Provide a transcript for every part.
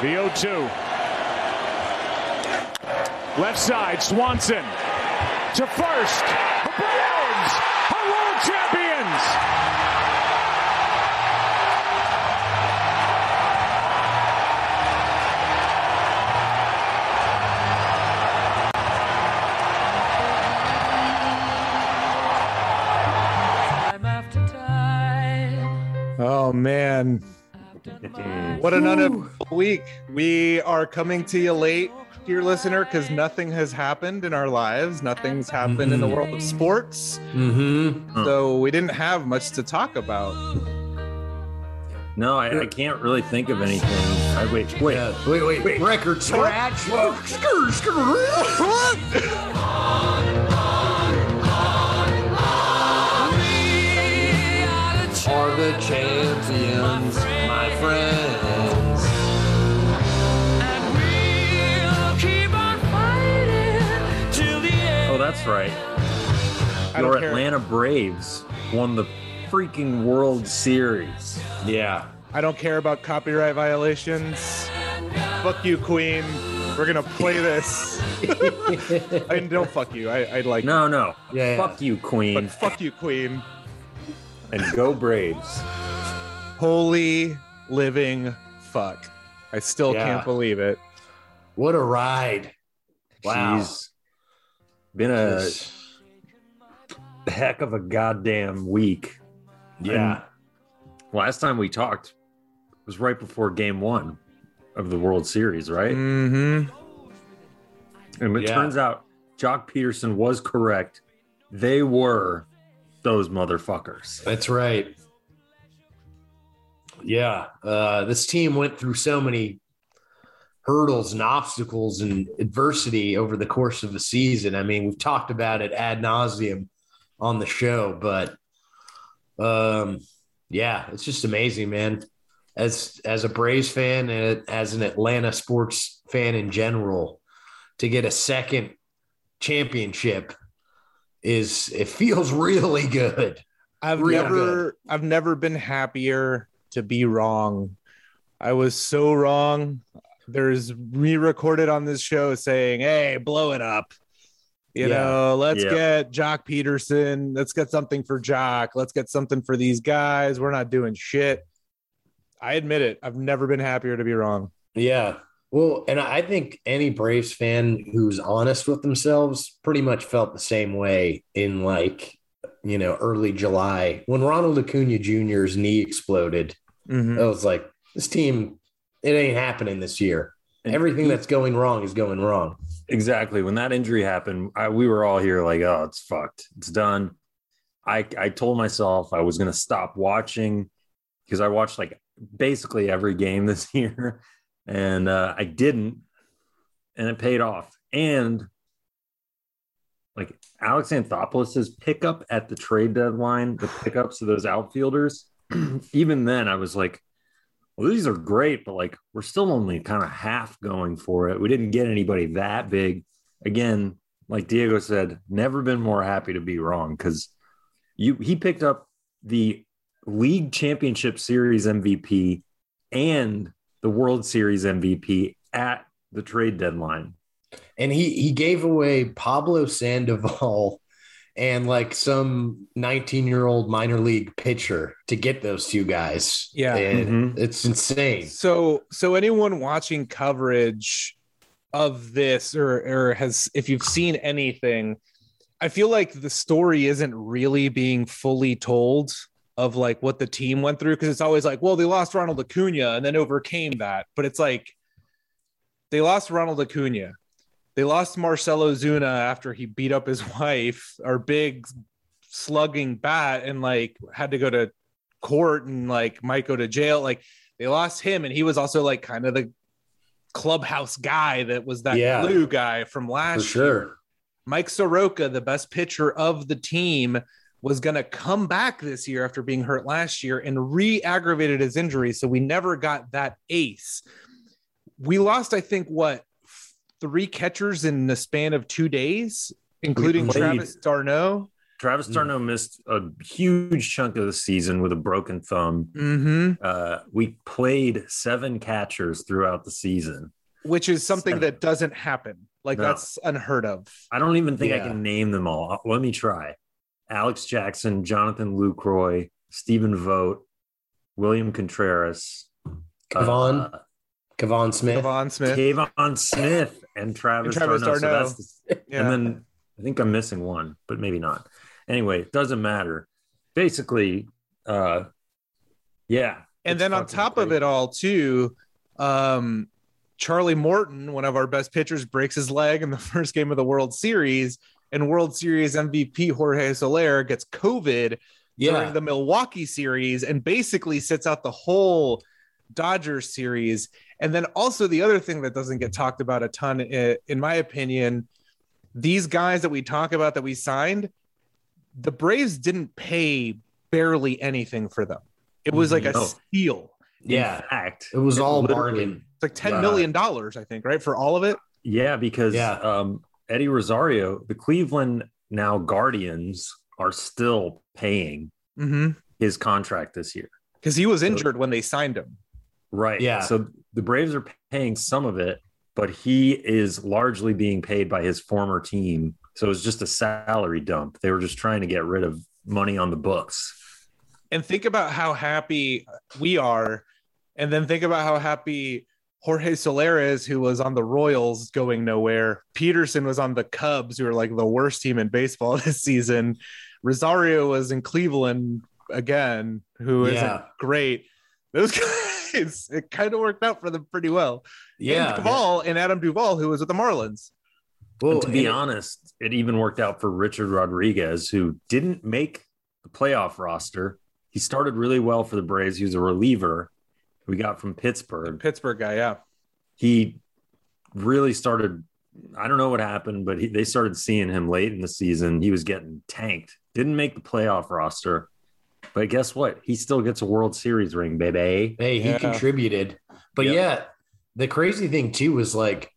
The 0 2. Left side, Swanson to first. The Browns are world champions. Oh man, what an uneventful week! We are coming to you late, dear listener, because nothing has happened in our lives. Nothing's happened in the world of sports, Mm-hmm. so we didn't have much to talk about. No, I, I can't really think of anything. I wait, wait. Yeah. Wait, wait, wait. Record scratch. We are the champions, my friends? Oh, that's right. I don't Your care. Atlanta Braves won the freaking World Series. Yeah. I don't care about copyright violations. Fuck you, Queen. We're gonna play this. I don't fuck you. I, I like No, no. Yeah, yeah. Fuck you, Queen, but fuck you, Queen. and go Braves. Holy living fuck. I still Yeah. can't believe it. What a ride. Wow. Jeez. Been a This- heck of a goddamn week. yeah. Last time we talked was right before Game One of the World Series, right? Mm-hmm. And it Yeah. turns out Joc Pederson was correct. They were those motherfuckers. That's right. Yeah, uh, this team went through so many hurdles and obstacles and adversity over the course of the season. I mean, we've talked about it ad nauseum on the show, but um, yeah, it's just amazing, man. As as a Braves fan and as an Atlanta sports fan in general, to get a second championship is it feels really good. I've Real never I've never been happier to be wrong. I was so wrong. There's re-recorded on this show saying, "Hey, blow it up." You Yeah. know, let's Yeah. get Joc Pederson. Let's get something for Joc. Let's get something for these guys. We're not doing shit. I admit it. I've never been happier to be wrong. Yeah. Well, and I think any Braves fan who's honest with themselves pretty much felt the same way in like, you know, early July when Ronald Acuna Jr.'s knee exploded. Mhm. I was like, this team, it ain't happening this year. And Everything that's going wrong is going wrong. Exactly. When that injury happened, I, we were all here like, oh, it's fucked. It's done. I, I told myself I was going to stop watching because I watched like basically every game this year and uh, I didn't. And it paid off. And Alex Anthopoulos' pickup at the trade deadline, the pickups of those outfielders, even then I was like, well, these are great, but like we're still only kind of half going for it. We didn't get anybody that big. Again, like Diego said, never been more happy to be wrong because you he picked up the league championship series MVP and the World Series MVP at the trade deadline. And he he gave away Pablo Sandoval and like some 19 year old minor league pitcher to get those two guys. Yeah. And mm-hmm. it's insane. So, so anyone watching coverage of this, or or has, if you've seen anything, I feel like the story isn't really being fully told of like what the team went through because it's always like, well, they lost Ronald Acuna and then overcame that, but it's like they lost Ronald Acuna. They lost Marcell Ozuna after he beat up his wife, our big slugging bat, and like had to go to court and like might go to jail. Like they lost him, and he was also like kind of the clubhouse guy that was that Yeah. glue guy from last For year. sure. Mike Soroka, the best pitcher of the team, was going to come back this year after being hurt last year and re aggravated his injury. So we never got that ace. We lost, I think, what, three catchers in the span of two days, including Travis d'Arnaud. Travis Mm. d'Arnaud missed a huge chunk of the season with a broken thumb. hmm Uh, we played seven catchers throughout the season. Which is something Seven. that doesn't happen. Like No. that's unheard of. I don't even think I can name them all. Let me try. Alex Jackson, Jonathan Lucroy, Stephen Vogt, William Contreras, Kevon? uh, Kevon Smith. Devon Smith. Kayvon Smith, and Travis, And Travis d'Arnaud. So d'Arnaud. that's the- Yeah. And then I think I'm missing one, but maybe not. Anyway, it doesn't matter. Basically, uh, yeah. and then on fucking top of it all, too, um, Charlie Morton, one of our best pitchers, breaks his leg in the first game of the World Series, and World Series MVP Jorge Soler gets COVID yeah. during the Milwaukee series and basically sits out the whole Dodgers series. And then also the other thing that doesn't get talked about a ton, in my opinion, these guys that we talk about that we signed, the Braves didn't pay barely anything for them. It was like a No. steal. yeah. In fact, It was all bargain. It's like ten Right. million dollars, I think, right, for all of it. Yeah, because Yeah. Um, Eddie Rosario, the Cleveland now Guardians are still paying Mm-hmm. his contract this year. Because he was injured when they signed him. Right. Yeah. So the Braves are paying some of it, but he is largely being paid by his former team. So it's just a salary dump. They were just trying to get rid of money on the books. and think about how happy we are and then think about how happy Jorge Soler is who was on the Royals going nowhere. Pederson was on the Cubs who are like the worst team in baseball this season. Rosario was in Cleveland again who Yeah. not great. Those guys it kind of worked out for them pretty well. Yeah. And Duvall and Adam Duvall who was with the Marlins. Well, And to be it- honest, it even worked out for Richard Rodriguez, who didn't make the playoff roster. He started really well for the Braves. He was a reliever we got from The Pittsburgh. Pittsburgh guy, yeah. He really started. I don't know what happened, but he, they started seeing him late in the season. He was getting tanked. Didn't make the playoff roster, but guess what? He still gets a World Series ring, baby. Hey, he Yeah. contributed. But Yep. yeah, the crazy thing too was like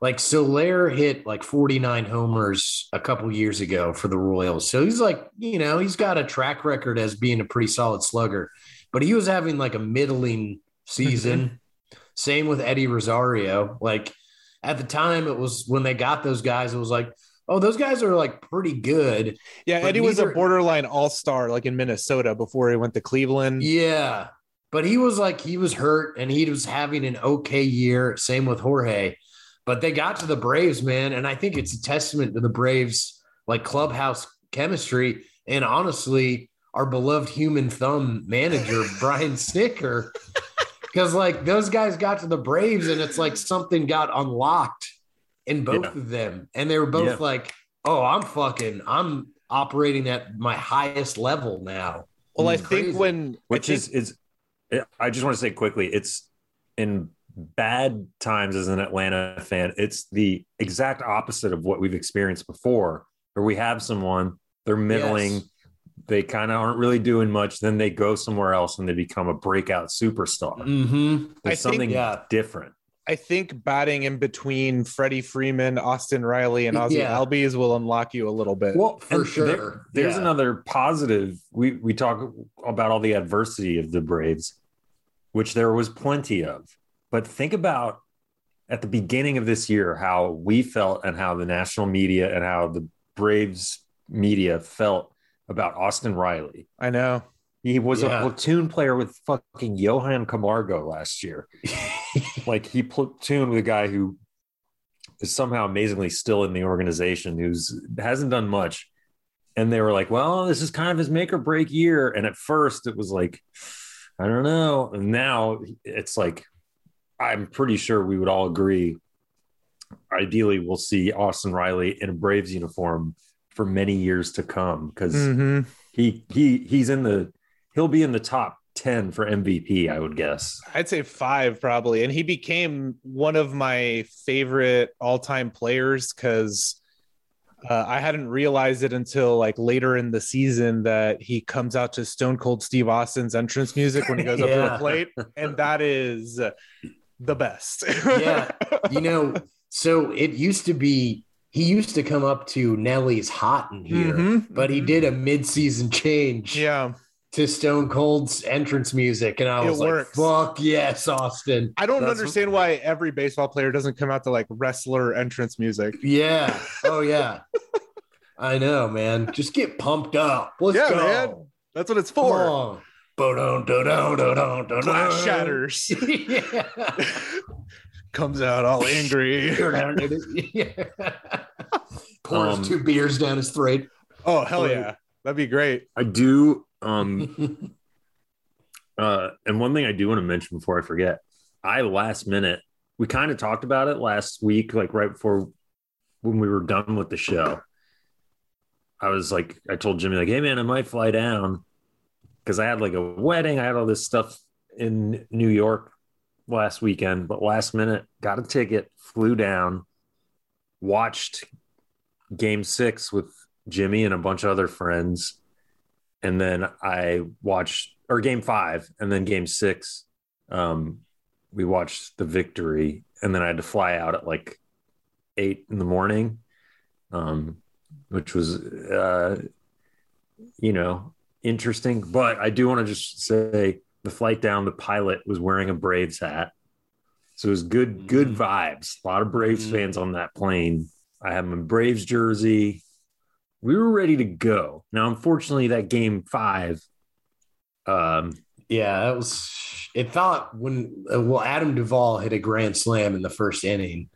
like Soler hit like 49 homers a couple years ago for the Royals. So he's like, you know, he's got a track record as being a pretty solid slugger. But he was having like a middling season. Same with Eddie Rosario. Like at the time it was when they got those guys, it was like, oh, those guys are like pretty good. Yeah, Eddie was a borderline all-star like in Minnesota before he went to Cleveland. Yeah. But he was like, he was hurt and he was having an okay year. Same with Jorge. But they got to the Braves, man. And I think it's a testament to the Braves, like clubhouse chemistry. And honestly, our beloved human thumb manager, Brian Snitker. Because like those guys got to the Braves and it's like something got unlocked in both Yeah. of them. And they were both Yeah. like, oh, I'm fucking, I'm operating at my highest level now. Well, I It's think crazy. when which I is is I just want to say quickly, it's in bad times as an Atlanta fan, it's the exact opposite of what we've experienced before, where we have someone, they're middling, Yes. they kind of aren't really doing much, then they go somewhere else and they become a breakout superstar. Mm-hmm. I There's think- something yeah. different. I think batting in between Freddie Freeman, Austin Riley, and Ozzie Yeah. Albies will unlock you a little bit. Well, For and sure. there- there's Yeah. another positive. We we talk about all the adversity of the Braves, which there was plenty of. But think about at the beginning of this year how we felt and how the national media and how the Braves media felt about Austin Riley. I know. He was Yeah. a platoon player with fucking Johan Camargo last year. like he platooned with a guy who is somehow amazingly still in the organization who's hasn't done much. And they were like well this is kind of his make or break year. And at first it was like i don't know. And now it's like i'm pretty sure we would all agree ideally we'll see austin riley in a braves uniform for many years to come because Mhm. he he he's in the he'll be in the top 10 for mvp i would guess I'd say five probably. And he became one of my favorite all time players because uh, I hadn't realized it until like later in the season that he comes out to Stone Cold Steve Austin's entrance music when he goes up to the plate. And that is the best. Yeah. you know, so it used to be he used to come up to Nelly's Hot in here, Mhm, but he mhm. did a mid-season change Yeah. To Stone Cold's entrance music, and I It was like, works. "Fuck yes, Austin!" I don't That's- understand why every baseball player doesn't come out to like wrestler entrance music. Yeah. Oh yeah. I know, man. Just get pumped up. Let's Yeah, go. man. That's what it's Come for. Glass shatters. yeah. Comes out all angry. yeah. Pours Um, two beers down his throat. Oh hell yeah. That'd be great. I do. Um, uh, and one thing I do want to mention before I forget, I last minute we kind of talked about it last week, like right before when we were done with the show. I was like, I told Jimmy, like, hey man, I might fly down because I had like a wedding, I had all this stuff in New York last weekend, but last minute got a ticket, flew down, watched game six with Jimmy and a bunch of other friends. And then I watched or game five and then game six. Um, we watched the victory and then I had to fly out at like eight in the morning. Um, which was uh you know interesting. But I do want to just say the flight down, the pilot was wearing a Braves hat. So it was good, good Mhm. vibes. A lot of Braves Mhm. fans on that plane. I had my Braves jersey. We were ready to go. Now, unfortunately, that game five, um, Yeah, that was. It thought when uh, well, Adam Duvall hit a grand slam in the first inning,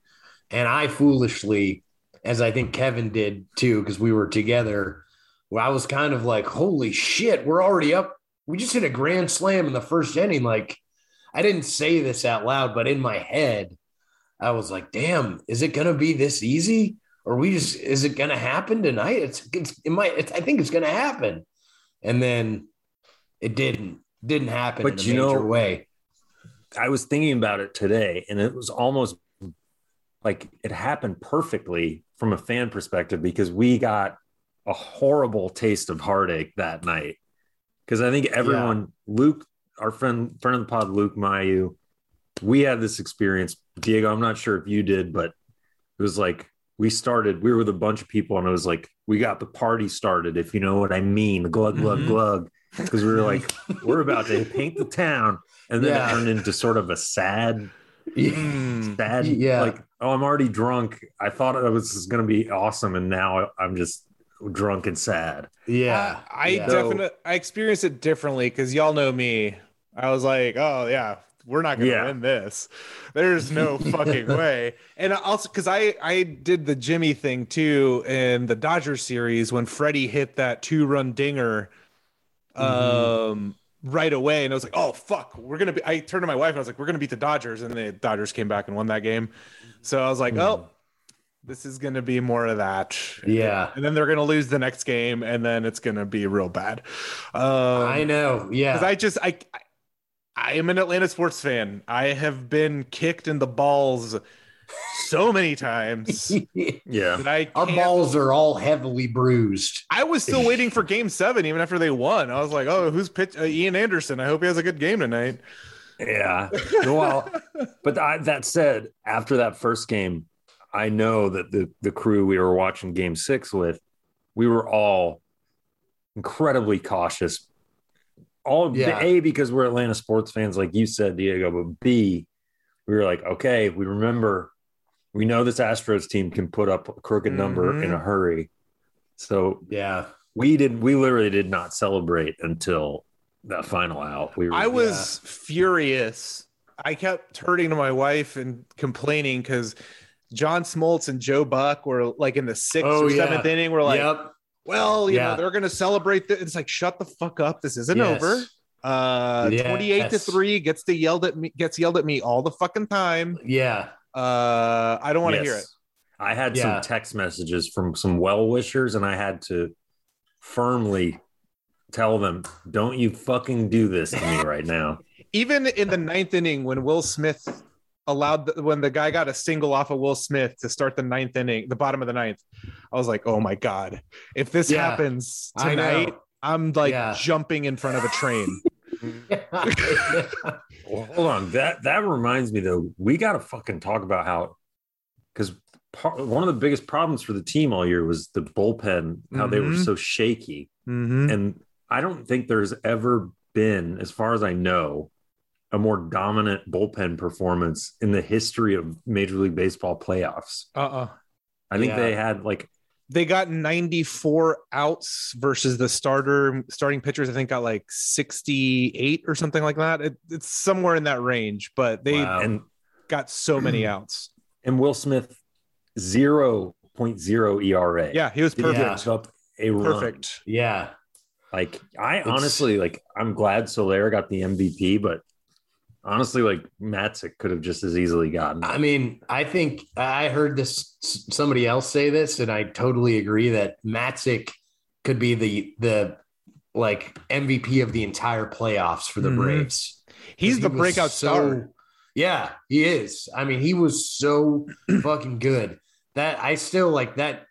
and I foolishly, as I think Kevin did too, because we were together. I was kind of like, "Holy shit, we're already up! We just hit a grand slam in the first inning." Like, I didn't say this out loud, but in my head, I was like, "Damn, is it gonna be this easy?" Or we just is it gonna happen tonight? It's, it's it might. It's, I think it's gonna happen, and then it didn't didn't happen But you know- way. I was thinking about it today, and it was almost like it happened perfectly from a fan perspective because we got a horrible taste of heartache that night. Because I think everyone, Luke, our friend, friend of the pod, Luke Mayu, we had this experience. Diego, I'm not sure if you did, but it was like we started, we were with a bunch of people, and it was like we got the party started, if you know what I mean. Glug, glug, Mhm. glug. Because we were like, we're about to paint the town. And then Yeah. it turned into sort of a sad, Mm. sad, Yeah. like, oh, I'm already drunk. I thought it was going to be awesome. And now I'm just drunk and sad. Yeah, I, I yeah. definitely I experienced it differently because y'all know me. I was like, oh yeah, we're not gonna Yeah. win this. There's no fucking way. And also because I I did the Jimmy thing too in the Dodgers series when Freddie hit that two run dinger um right away and I was like, oh fuck, we're gonna be I turned to my wife and I was like, we're gonna beat the Dodgers, and the Dodgers came back and won that game. So I was like, oh, this is gonna be more of that. yeah. And then they're gonna lose the next game, and then it's gonna be real bad. Um, I know. Yeah, because I just I, I I am an Atlanta sports fan. I have been kicked in the balls so many times Yeah. that I our balls are all heavily bruised. I was still waiting for Game Seven even after they won. I was like, oh, who's pitch? Uh, Ian Anderson. I hope he has a good game tonight. Yeah. Well, but I, that said, after that first game, I know that the the crew we were watching Game Six with, we were all incredibly cautious. All Yeah. a because we're Atlanta sports fans, like you said, Diego. But b, we were like, okay, we remember, we know this Astros team can put up a crooked number Mhm. in a hurry. So Yeah, we did. We literally did not celebrate until that final out. We were, I was furious. I kept turning to my wife and complaining because John Smoltz and Joe Buck were like in the sixth Oh, or yeah. seventh inning. We're like, yep. Well, you Yeah. know, they're going to celebrate. The-. It's like, shut the fuck up. This isn't Yes. over. Uh, Yes. 28 to three gets to yelled at me, gets yelled at me all the fucking time. Yeah, Uh, I don't want to Yes. hear it. I had Yeah. some text messages from some well wishers, and I had to firmly tell them, "Don't you fucking do this to me right now." Even in the ninth inning, when Will Smith allowed, the, when the guy got a single off of Will Smith to start the ninth inning, the bottom of the ninth, I was like, oh my God, if this Yeah. happens tonight. I'm like Yeah. jumping in front of a train. Well, hold on. That that reminds me though. We got to fucking talk about how because part, one of the biggest problems for the team all year was the bullpen, how they were Mhm. so shaky. Mhm. And I don't think there's ever been, as far as I know, a more dominant bullpen performance in the history of Major League Baseball playoffs. Uh-uh. I think Yeah. they had like They got 94 outs versus the starter starting pitchers. I think got like 68 or something like that. It, it's somewhere in that range, but they Wow. and got so many outs. and Will Smith 0.0 ERA. Yeah, he was perfect. give up a run. Perfect. Yeah. Like I It's- honestly like I'm glad Soler got the MVP, but honestly, like Matzek could have just as easily gotten. it. I mean, I think I heard this somebody else say this, and I totally agree that Matzek could be the the like MVP of the entire playoffs for the Mhm. Braves. He's the was breakout so- star. Yeah, he is. I mean, he was so fucking good that I still like that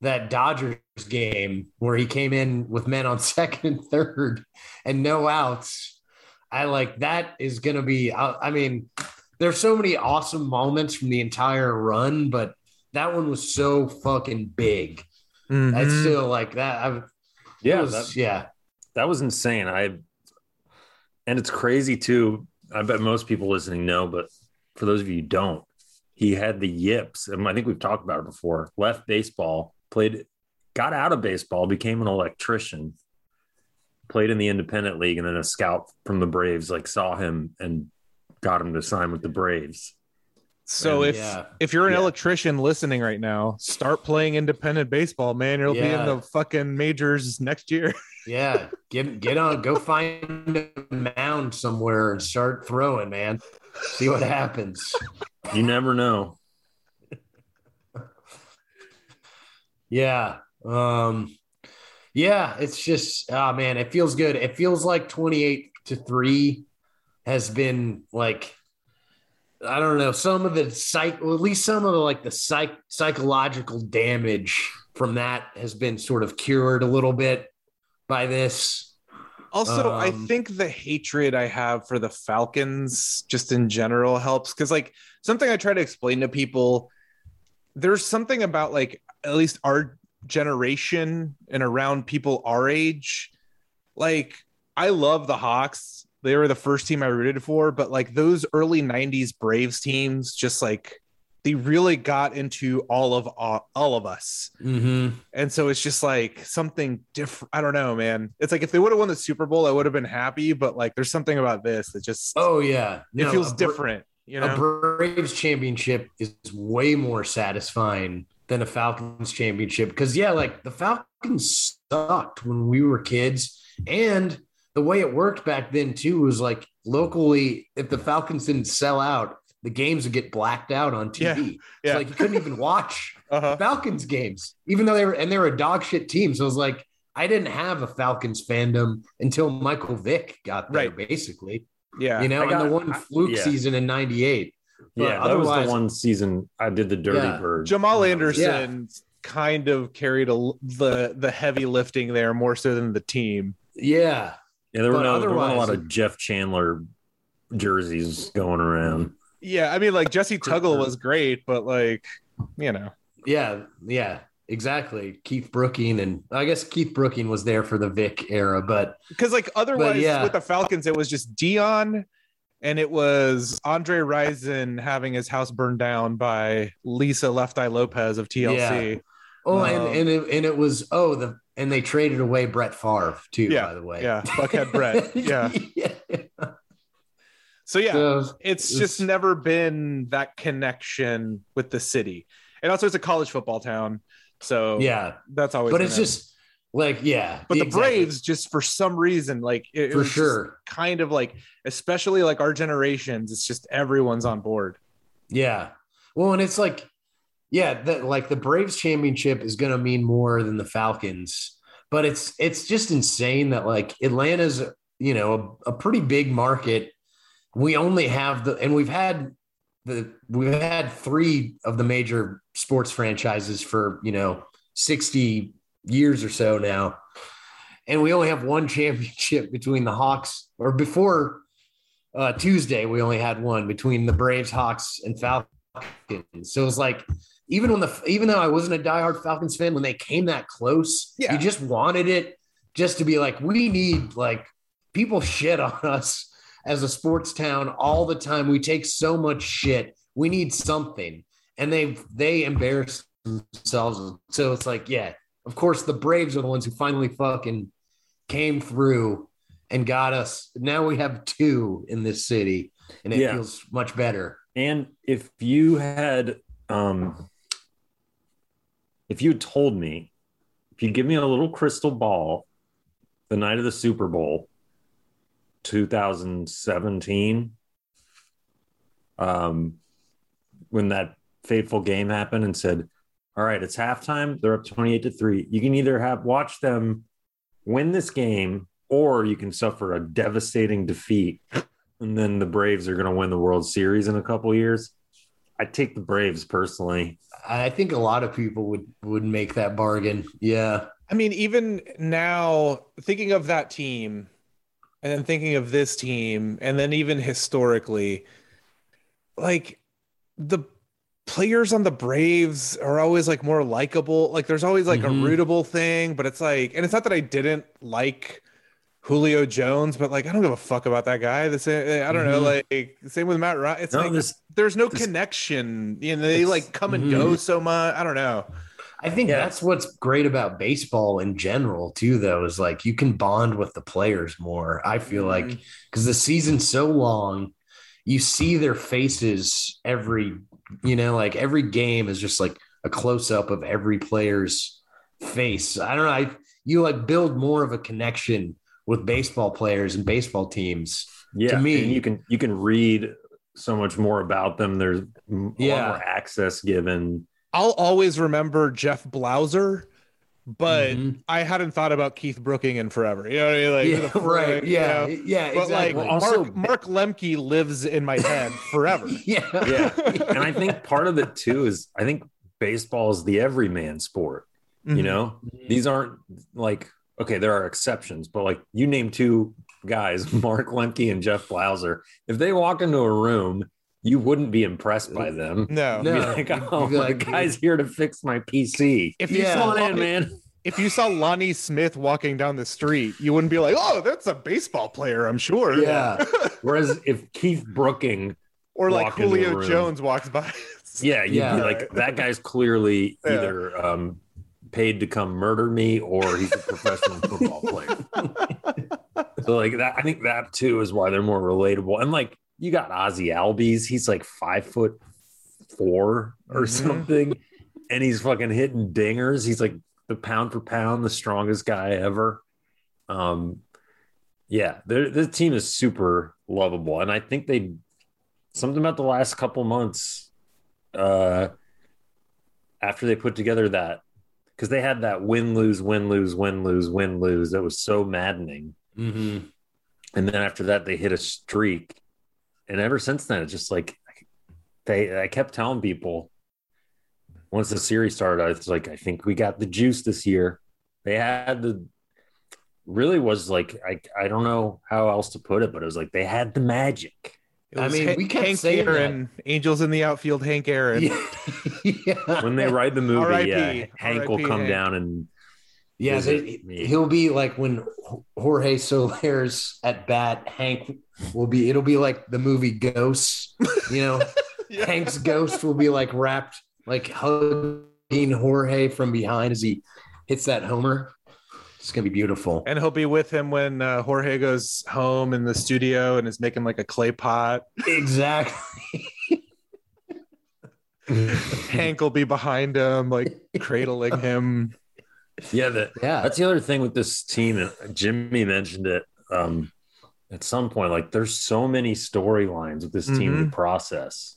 that Dodgers game where he came in with men on second and third and no outs. I like that is going to be. I, I mean, there's so many awesome moments from the entire run, but that one was so fucking big. I Mhm. still like that. I've, yeah, was- that, yeah, that was insane. I and it's crazy too. I bet most people listening know, but for those of you who don't, he had the yips, and I think we've talked about it before. Left baseball, played, got out of baseball, became an electrician, played in the independent league, and then a scout from the Braves like saw him and got him to sign with the Braves. So And, if yeah. if you're an Yeah. electrician listening right now, start playing independent baseball, man. You'll be in the fucking majors next year. yeah. Get get on, go find a mound somewhere and start throwing, man. See what happens. You never know. Yeah. Um yeah, it's just oh man, it feels good. It feels like 28 to 3 has been like I don't know, some of the psych well, at least some of the like the psych psychological damage from that has been sort of cured a little bit by this. Also, I Um, think the hatred I have for the Falcons just in general helps because, like, something I try to explain to people, there's something about like at least our generation and around people our age. Like, I love the Hawks. They were the first team I rooted for, but like those early 90s Braves teams, just like they really got into all of all, all of us. Mm-hmm. And so it's just like something different. I don't know, man. It's like if they would have won the Super Bowl, I would have been happy. But like, there's something about this that just Oh yeah. it feels Bra- different. You a Braves championship is way more satisfying than a Falcons championship because yeah, like the Falcons sucked when we were kids, and the way it worked back then too was like locally, if the Falcons didn't sell out, the games would get blacked out on TV. Yeah. So like you couldn't even watch uh-huh. Falcons games, even though they were and they were a dog shit team. So it was like I didn't have a Falcons fandom until Michael Vick got there, Right. basically. yeah, You know, I got- and the one I- fluke yeah. season in '98. But yeah, that was the one season I did the Dirty Yeah. Bird. Jamal Yeah. Anderson kind of carried a, the the heavy lifting there more so than the team. Yeah, Yeah, there were, But no, there weren't a lot of Jeff Chandler jerseys going around. Yeah, I mean, like Jessie Tuggle was great, but like, you know, yeah, yeah, exactly. Keith Brooking, and I guess Keith Brooking was there for the Vick era, but because like otherwise yeah. with the Falcons, it was just Deion. And it was Andre Rison having his house burned down by Lisa Left Eye Lopez of TLC. oh, Um, and and it, and it was oh the and they traded away Brett Favre too. Yeah, by the way, yeah, Buckhead Brett, yeah. yeah. So yeah, So, it's it's- just never been that connection with the city and also it's a college football town so yeah, that's always but it's just like yeah, but the exactly. braves just for some reason like it, it for was sure. kind of like especially like our generations it's just everyone's on board Yeah. Well, and it's like, yeah, that like the Braves championship is going to mean more than the Falcons, but it's it's just insane that like Atlanta's you know a, a pretty big market. We only have the and we've had the we've had three of the major sports franchises for you know sixty years or so now, and we only have one championship between the Hawks or before uh, Tuesday, we only had one between the Braves, Hawks, and Falcons. So it's like even when the even though I wasn't a diehard Falcons fan, when they came that close, Yeah. you just wanted it just to be like, we need like people shit on us as a sports town all the time. We take so much shit. We need something, and they they embarrass themselves. So it's like, yeah, of course, the Braves are the ones who finally fucking came through and got us. Now we have two in this city, and it Yeah. feels much better. And if you had, um, if you told me, if you give me a little crystal ball, the night of the Super Bowl, 2017, um, when that fateful game happened, and said, "All right, it's halftime. They're up 28 to three. You can either have watch them win this game, or you can suffer a devastating defeat." and then the Braves are going to win the World Series in a couple years. I take the Braves personally. I think a lot of people would would make that bargain. Yeah. I mean, even now, thinking of that team and then thinking of this team, and then even historically, like the players on the Braves are always like more likable. Like there's always like Mhm. a rootable thing, but it's like, and it's not that I didn't like Julio Jones, but like I don't give a fuck about that guy. The same, I don't know, Mhm. like same with Matt Ryan. It's No, like this there's no this- connection. You know, they like come and Mhm. go so much. I don't know. I think Yeah. that's what's great about baseball in general, too, though, is like you can bond with the players more. I feel like because the season's so long, you see their faces every, you know, like every game is just like a close up of every player's face. I don't know. I you like build more of a connection with baseball players and baseball teams. yeah, to me- and you can you can read so much more about them. There's Yeah. more access given. I'll always remember Jeff Blauser, but Mhm. I hadn't thought about Keith Brooking in forever. You know what I mean? Like, yeah, the frick, right. you Yeah, know? yeah, But exactly. like Well, also- Mark, Mark Lemke lives in my head forever. yeah, Yeah, and I think part of it too is I think baseball is the everyman sport. Mhm. You know, these aren't like okay, there are exceptions, but like you name two guys, Mark Lemke and Jeff Blauser. If they walk into a room, you wouldn't be impressed by them. No. No. You'd be like, You'd oh, be my like- guy's here to fix my PC. If you Yeah. saw Come in, man. if you saw Lonnie Smith walking down the street, you wouldn't be like, "Oh, that's a baseball player," I'm sure. yeah. Whereas if Keith Brooking, Or like Walk into a Julio room. Jones walks by. yeah, you'd Yeah. be like, that guy's clearly Yeah. either um, paid to come murder me or he's a professional football player. So like that, I think that too is why they're more relatable. And like you got Ozzie Albies, he's like five foot four or Mhm. something, and he's fucking hitting dingers. He's like the pound for pound, the strongest guy ever. Um, yeah, this team is super lovable, and I think they something about the last couple months, uh, after they put together that because they had that win lose win lose win lose win lose that was so maddening. hmm And then after that, they hit a streak. And ever since then, it's just like they, I kept telling people once the series started, I was like, I think we got the juice this year. They had the, really was like, I, I don't know how else to put it, but it was like they had the magic. It I mean, Han- we kept Hank saying Aaron, Angels in the outfield, Hank Aaron. Yeah. yeah. When they write the movie, R.I.P. yeah, Hank will come Hank. down and Yeah, they, he'll be like when Jorge Soler's at bat. Hank will be. It'll be like the movie Ghosts. You know, Yeah. Hank's ghost will be like wrapped, like hugging Jorge from behind as he hits that homer. It's gonna be beautiful. And he'll be with him when uh, Jorge goes home in the studio and is making like a clay pot. Exactly. Hank will be behind him, like cradling him. yeah, the, Yeah. That's the other thing with this team. and Jimmy mentioned it um, at some point. Like, there's so many storylines with this team Mhm. to process.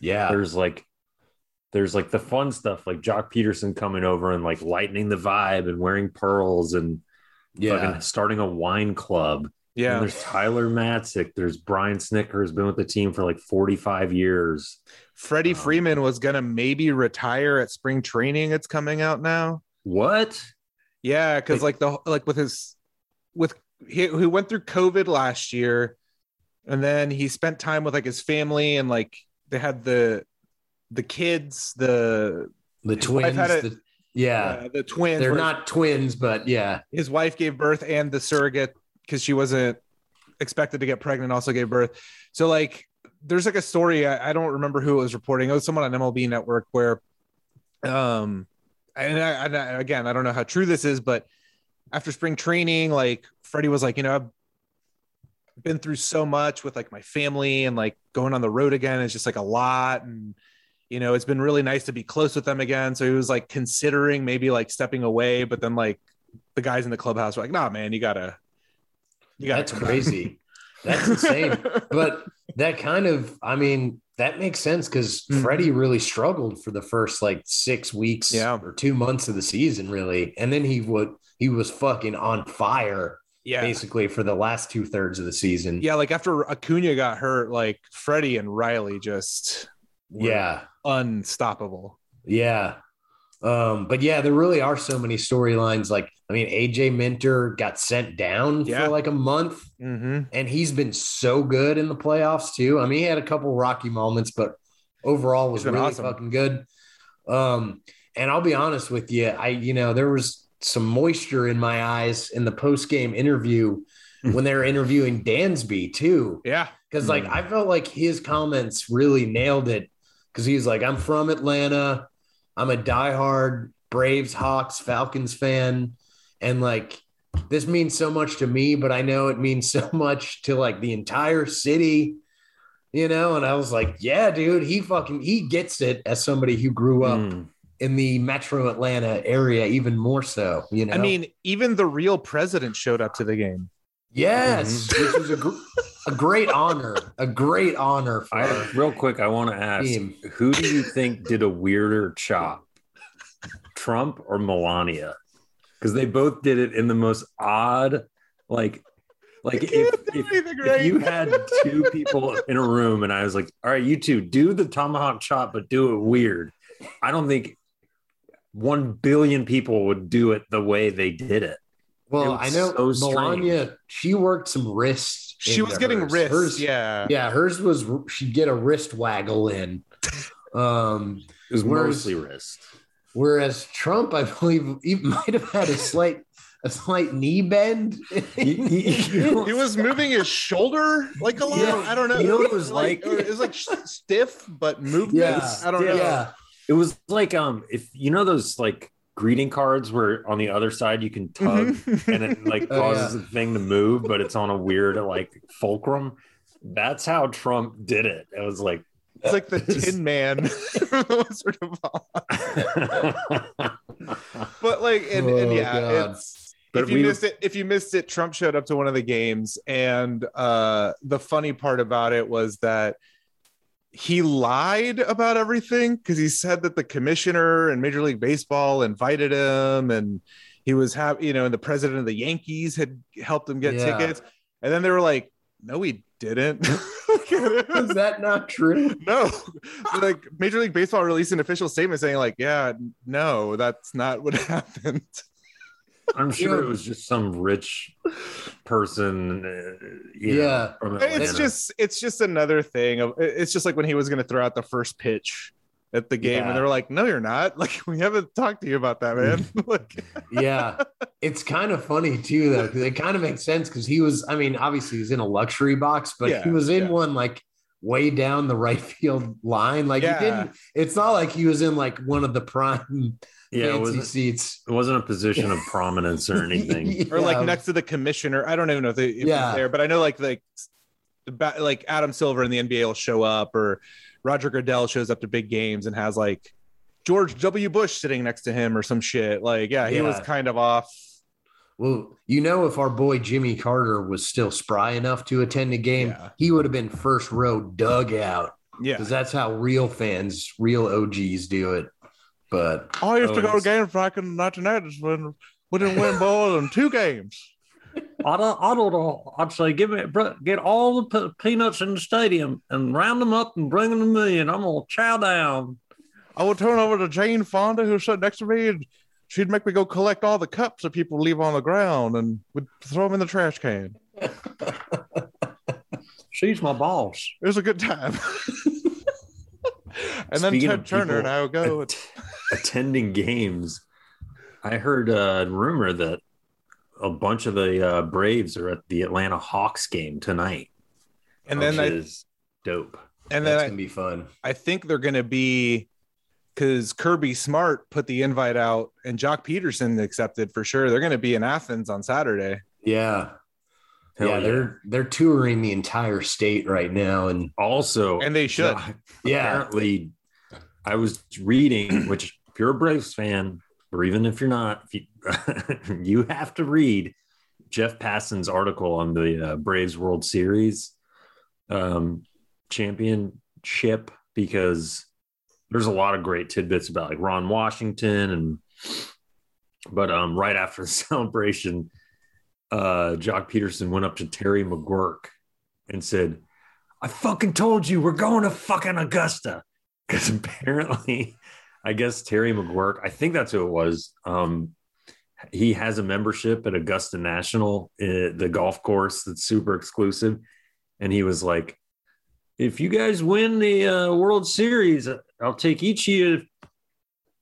Yeah. There's like, there's like the fun stuff, like Joc Pederson coming over and like lightening the vibe and wearing pearls and Yeah. starting a wine club. yeah And there's Tyler Matzek. There's Brian Snitker, who's been with the team for like 45 years. Freddie Um, Freeman was gonna maybe retire at spring training. It's coming out now. What? Yeah, because like the like with his with he, he went through COVID last year, and then he spent time with like his family and like they had the the kids, the The twins. a- the- yeah. uh, the twins. They're not twins, but yeah. His wife gave birth, and the surrogate because she wasn't expected to get pregnant also gave birth. So like, there's like a story. I, I don't remember who it was reporting. It was someone on MLB Network where, um, and, I, and I, again, I don't know how true this is, but after spring training, like Freddie was like, you know, I've been through so much with like my family and like going on the road again is just like a lot and you know it's been really nice to be close with them again so he was like considering maybe like stepping away but then like the guys in the clubhouse were like nah man you gotta you gotta That's crazy. That's insane. but that kind of, I mean, that makes sense because Mhm. Freddie really struggled for the first like six weeks Yeah. or two months of the season, really. And then he would, he was fucking on fire yeah basically for the last two thirds of the season. yeah like after Acuna got hurt like Freddie and Riley just Yeah. unstoppable Yeah. Um, but yeah, there really are so many storylines. Like, I mean, AJ Minter got sent down Yeah. for like a month, mm-hmm. and he's been so good in the playoffs too. I mean, he had a couple rocky moments, but overall was really awesome. fucking good. Um, and I'll be honest with you, I you know there was some moisture in my eyes in the post game interview when they were interviewing Dansby too, yeah because like Mm. I felt like his comments really nailed it. Because he was like, "I'm from Atlanta, I'm a diehard Braves, Hawks, Falcons fan, and like." This means so much to me, but I know it means so much to like the entire city you know and i was like yeah dude he fucking he gets it as somebody who grew up Mm. In the metro atlanta area even more so you know? I mean even the real president showed up to the game. Yes. Mm-hmm. Which was a, gr- a great honor. A great honor for I, real quick, I want to ask Team. who do you think did a weirder chop, Trump or Melania? Because they both did it in the most odd, like, like if, if, if you had two people in a room and I was like, all right, you two do the tomahawk chop, but do it weird. I don't think one billion people would do it the way they did it. well it i was know so melania she worked some wrists she was getting hers. wrists Hers- yeah yeah hers was she'd get a wrist waggle in um It was Whereas- mostly wrist. Whereas Trump, I believe, he might have had a slight a slight knee bend. he was moving his shoulder like a lot. Yeah. I don't know. You know what it was like? It was like stiff, but movement. yeah, I don't know. Yeah, It was like um if you know those like greeting cards where on the other side you can tug Mhm. and it like Oh, causes the thing to move, but it's on a weird like fulcrum. That's how Trump did it. It was like It's like the Tin Man from The Wizard of Oz. But like, and, and Oh, yeah, God. it's. But if you we- missed it, if you missed it, Trump showed up to one of the games, and uh, the funny part about it was that he lied about everything because he said that the commissioner and Major League Baseball invited him, and he was happy, you know, and the president of the Yankees had helped him get Yeah. tickets, and then they were like, "No, we didn't." is that not true? no like major league baseball released an official statement saying like yeah no that's not what happened I'm sure Yeah. it was just some rich person. uh, you know, Yeah. from it's just it's just another thing of it's just like when he was going to throw out the first pitch at the game Yeah. and they were like no you're not like we haven't talked to you about that man like Yeah, it's kind of funny too, though, because it kind of makes sense because he was. I mean, obviously he's in a luxury box, but Yeah, he was in yeah. one like way down the right field line. Like Yeah. he didn't. It's not like he was in like one of the prime yeah, fancy wasn't, seats. it wasn't a position of prominence or anything. or like next to the commissioner i don't even know if, they, if Yeah. he's there but i know like like like adam silver in the nba will show up or roger goodell shows up to big games and has like george w bush sitting next to him or some shit like yeah he was kind of off Well, you know, if our boy Jimmy Carter was still spry enough to attend a game, Yeah. he would have been first row dugout yeah because that's how real fans, real OGs do it. But i used Oh, to go to games back in the 1980s when we didn't win more than two games I don't, I don't know. I'd say give me get all the peanuts in the stadium and round them up and bring them to me, and I'm gonna chow down. I would turn over to Jane Fonda, who sat next to me, and she'd make me go collect all the cups that people leave on the ground and would throw them in the trash can. She's my boss. It was a good time. And then Ted Turner and I would go. att- attending games. I heard a rumor that a bunch of the uh, Braves are at the Atlanta Hawks game tonight, and then which is dope. and That's then I, gonna be fun. I think they're going to be because Kirby Smart put the invite out and Joc Pederson accepted for sure. They're going to be in Athens on Saturday. Yeah. Hell yeah, they're they're touring the entire state right now, and also And they should. yeah, apparently I was reading, which if you're a Braves fan, or even if you're not, if you, you have to read Jeff Passan's article on the uh, Braves World Series um, championship because there's a lot of great tidbits about like Ron Washington and but um right after the celebration, uh Joc Pederson went up to Terry McGuirk and said, I fucking told you we're going to fucking Augusta. Because apparently, I guess Terry McGuirk, I think that's who it was. Um, he has a membership at Augusta National, uh, the golf course that's super exclusive. And he was like, if you guys win the uh, World Series, I'll take each of you to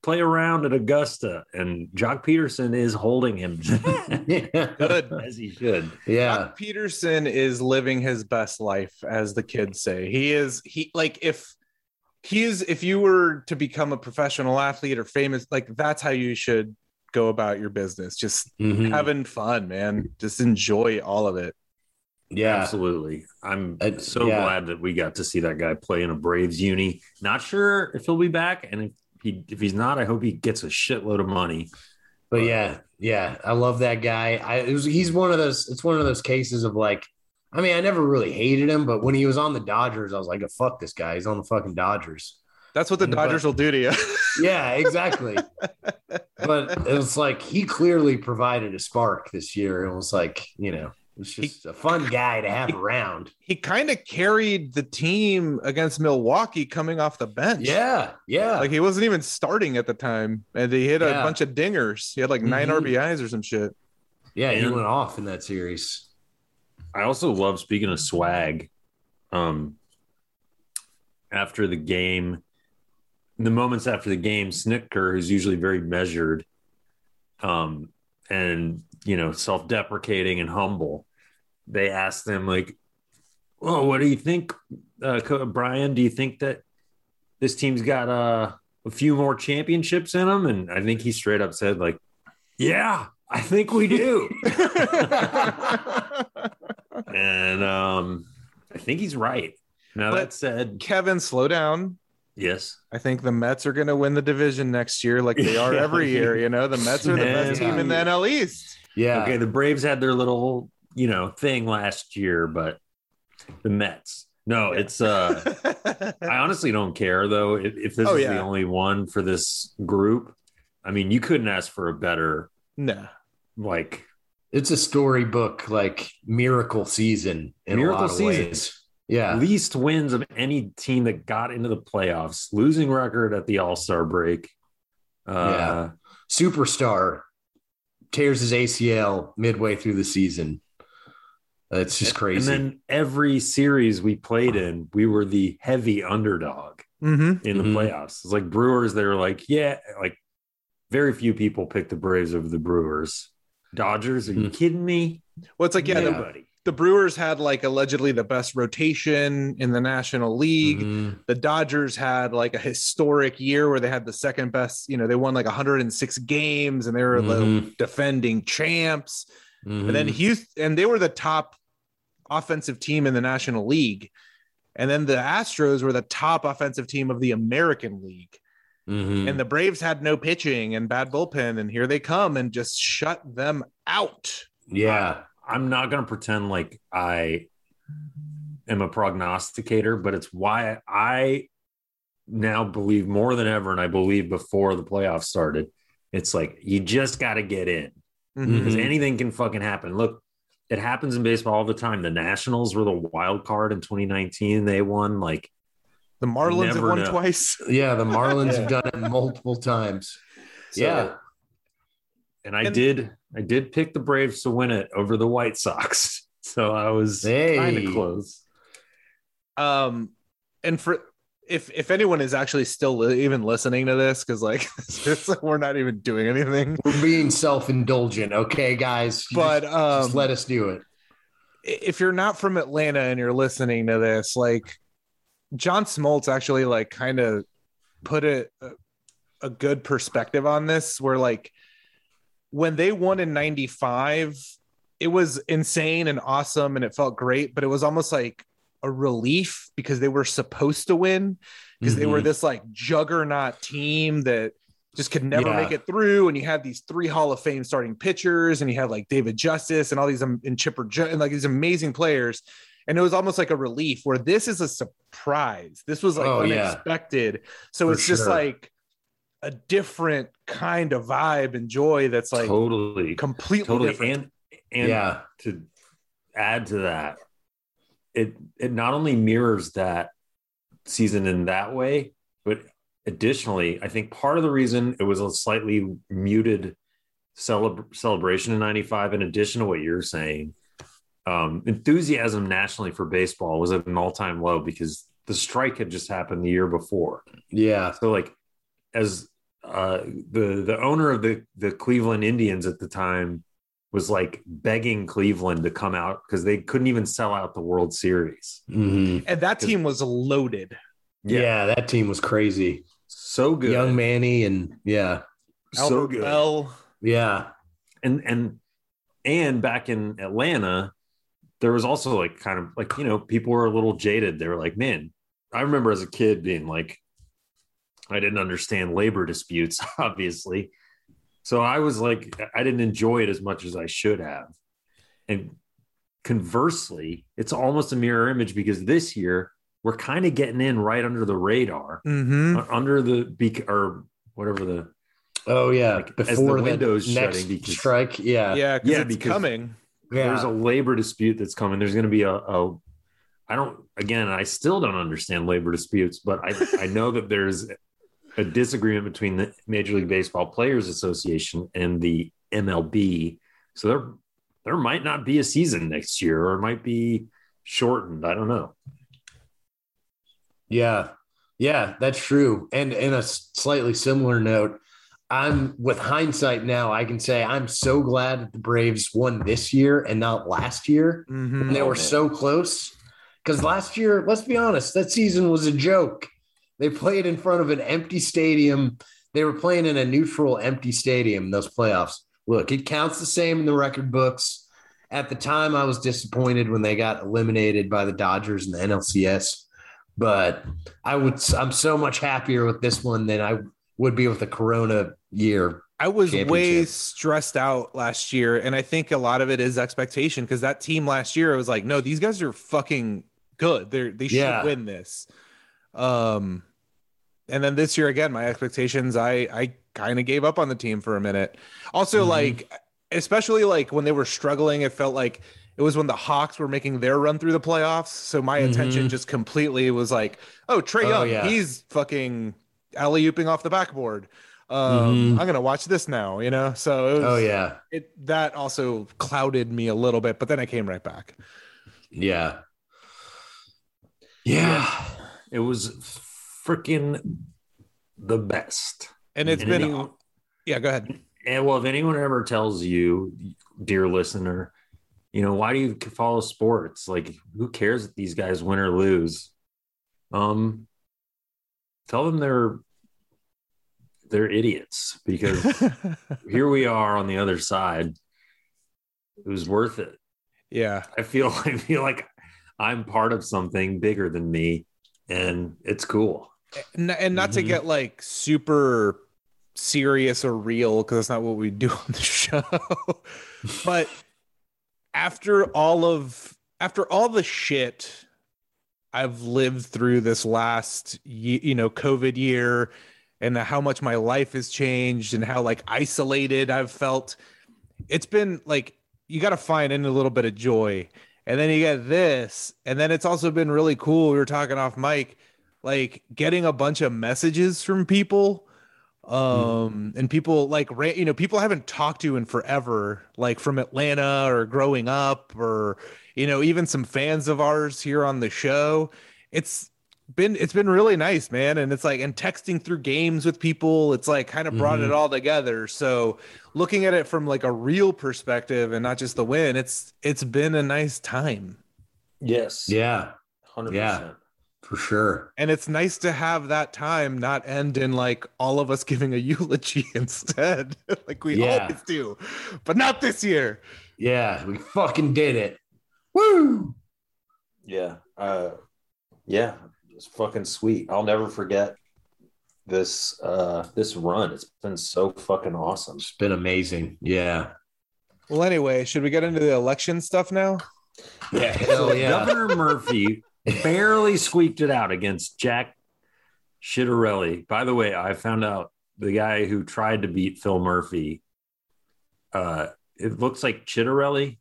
play around at Augusta. And Joc Pederson is holding him Good. as he should. yeah, Joc Pederson is living his best life, as the kids say. He is he like if he is if you were to become a professional athlete or famous, like that's how you should go about your business. Just Mhm. having fun, man. Just enjoy all of it. Yeah. Absolutely. I'm Uh, so yeah. glad that we got to see that guy play in a Braves uni. Not sure if he'll be back. And if he if he's not, I hope he gets a shitload of money. But yeah, yeah, I love that guy. I it was he's one of those. It's one of those cases of like, I mean, I never really hated him, but when he was on the Dodgers, I was like, fuck this guy. He's on the fucking Dodgers. That's what the But- Dodgers will do to you. Yeah, exactly. but it was like he clearly provided a spark this year. It was like you know, it was just a fun guy to have around. he kind of carried the team against Milwaukee coming off the bench. Yeah, yeah, Like he wasn't even starting at the time. And he hit a bunch of dingers. He had like 9 Mhm. RBIs or some shit. yeah. He And- went off in that series. I also love speaking of swag. Um after the game, the moments after the game, Snitker, who's usually very measured, um, and you know, self-deprecating and humble, they asked them like, "Oh, what do you think, uh, Brian? Do you think that this team's got uh, a few more championships in them?" And I think he straight up said like, "Yeah, I think we do." and um, I think he's right. Now But- that said, Kevin, slow down. yes, I think the Mets are going to win the division next year, like they are every year. You know, the Mets are the best team in the NL East. Yeah, okay. The Braves had their little you know thing last year, but the Mets. No, it's uh I honestly don't care though. If, if this Oh, is yeah. the only one for this group, I mean, you couldn't ask for a better no. like it's a storybook like miracle season in Miracle a lot of season. ways. Yeah, least wins of any team that got into the playoffs, losing record at the All Star break. Uh, Yeah. superstar tears his ACL midway through the season. It's just crazy. And then every series we played in, we were the heavy underdog Mm-hmm. in the Mhm. playoffs. It's like Brewers, they were like, yeah, like very few people picked the Braves over the Brewers. Dodgers, are you Mhm. kidding me? Well, it's like, yeah, the, Nobody. the Brewers had like allegedly the best rotation in the National League. Mhm. The Dodgers had like a historic year where they had the second best, you know, they won like 106 games and they were the Mhm. defending champs. Mhm. And then Houston, and they were the top offensive team in the National League. And then the Astros were the top offensive team of the American League. Mhm. And the Braves had no pitching and bad bullpen. And here they come and just shut them out. yeah, I'm not going to pretend like I am a prognosticator, but it's why I now believe more than ever, and I believe before the playoffs started. It's like you just got to get in Mhm. because anything can fucking happen. Look, it happens in baseball all the time. The Nationals were the wild card in 2019. They won like The Marlins have won know. twice. yeah. The Marlins have done it multiple times. so- yeah, And I And- did, I did pick the Braves to win it over the White Sox. So I was Hey. kind of close. Um, and for if if anyone is actually still li- even listening to this, because like we're not even doing anything. We're being self indulgent, okay, guys. But just, um, just let us do it. if you're not from Atlanta and you're listening to this, like John Smoltz actually like kind of put a, a good perspective on this where like when they won in 95, it was insane and awesome and it felt great, but it was almost like a relief because they were supposed to win because they were Mhm. this like juggernaut team that just could never Yeah. make it through. And you had these three Hall of Fame starting pitchers, and you had like David Justice and all these um, and Chipper and like these amazing players. And it was almost like a relief where this is a surprise. This was like Oh, yeah. unexpected. So For it's just sure. like a different kind of vibe and joy that's like totally, completely totally, different. and and yeah. to add to that, it it not only mirrors that season in that way, but additionally, I think part of the reason it was a slightly muted celeb- celebration in '95, in addition to what you're saying, um, enthusiasm nationally for baseball was at an all-time low because the strike had just happened the year before. Yeah. So like as uh the the owner of the the Cleveland Indians at the time was like begging Cleveland to come out because they couldn't even sell out the World Series. Mhm. and that team was loaded. yeah. that team was crazy. So good. Young Manny and yeah. so Albert good. Belle. Yeah. and and and back in Atlanta, there was also like kind of like you know people were a little jaded. They were like, man, I remember as a kid being like, I didn't understand labor disputes, obviously. So I was like, I didn't enjoy it as much as I should have. And conversely, it's almost a mirror image because this year we're kind of getting in right under the radar, Mm-hmm. uh, under the beak or whatever the Oh yeah. Like, as the Before the window's next shutting because- strike. Yeah. Yeah, Yeah, it's because- coming. there's a labor dispute that's coming. There's going to be a, a I don't again, I still don't understand labor disputes, but I I know that there's a disagreement between the Major League Baseball Players Association and the MLB. So there there might not be a season next year or it might be shortened. I don't know. Yeah. Yeah, that's true. And in a slightly similar note, I'm with hindsight now, I can say I'm so glad that the Braves won this year and not last year. Mhm. And they Oh, were so close. Because last year, let's be honest, that season was a joke. They played in front of an empty stadium. They were playing in a neutral, empty stadium, those playoffs. Look, it counts the same in the record books. At the time, I was disappointed when they got eliminated by the Dodgers in the NLCS. But I would I'm so much happier with this one than I would be with the Corona year. I was way stressed out last year, and I think a lot of it is expectation because that team last year I was like, no, these guys are fucking good. They're they should Yeah. win this. Um, and then this year again, my expectations, I I kind of gave up on the team for a minute. Also, Mhm. like especially like when they were struggling, it felt like it was when the Hawks were making their run through the playoffs. So my attention Mhm. just completely was like, oh, Trae Oh, Young, yeah. he's fucking alley ooping off the backboard. Um, Mhm. I'm gonna watch this now, you know. So it was, Oh yeah. it that also clouded me a little bit, but then I came right back. Yeah. Yeah. It was freaking the best. And it's And been, any- yeah. Go ahead. And well, if anyone ever tells you, dear listener, you know, why do you follow sports? Like, who cares if these guys win or lose? Um, tell them they're they're idiots because here we are on the other side. It was worth it. yeah, I feel I feel like I'm part of something bigger than me, and it's cool. and, and not to Mhm. get like super serious or real because that's not what we do on the show. but after all of after all the shit I've lived through this last you know COVID year and how much my life has changed and how like isolated I've felt it's been like you got to find in a little bit of joy and then you get this. And then it's also been really cool. We were talking off mic like getting a bunch of messages from people um and people like you know people I haven't talked to in forever like from atlanta or growing up or you know even some fans of ours here on the show. It's been it's been really nice, man. And it's like and texting through games with people, it's like kind of brought Mhm. it all together. So looking at it from like a real perspective and not just the win, it's it's been a nice time. Yes. Yeah, Hundred Yeah. percent. for sure. And it's nice to have that time not end in like all of us giving a eulogy instead, like we Yeah. always do, but not this year. Yeah, we fucking did it. Woo! Yeah. Uh, yeah. It's fucking sweet. I'll never forget this uh this run. It's been so fucking awesome. It's been amazing. Yeah. Well, anyway, should we get into the election stuff now? Yeah. Hell yeah. Governor Murphy barely squeaked it out against Jack Shitterelli. By the way, I found out the guy who tried to beat Phil Murphy. Uh, it looks like Chitterelli.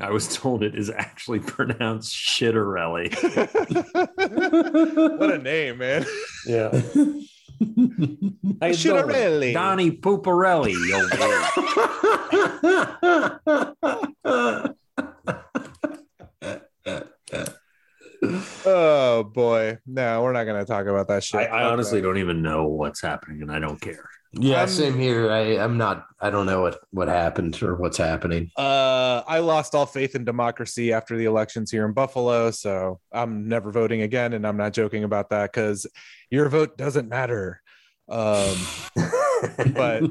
I was told it is actually pronounced Shitterelli. what a name, man. Yeah. How you Shitterelli. doing? Donnie Pooparelli. Oh boy. No, we're not gonna talk about that shit. I, I honestly don't even know what's happening, and I don't care. Yeah, I'm- same here. I, I'm not. I don't know what what happened or what's happening. Uh, I lost all faith in democracy after the elections here in Buffalo, so I'm never voting again, and I'm not joking about that because your vote doesn't matter. Um, but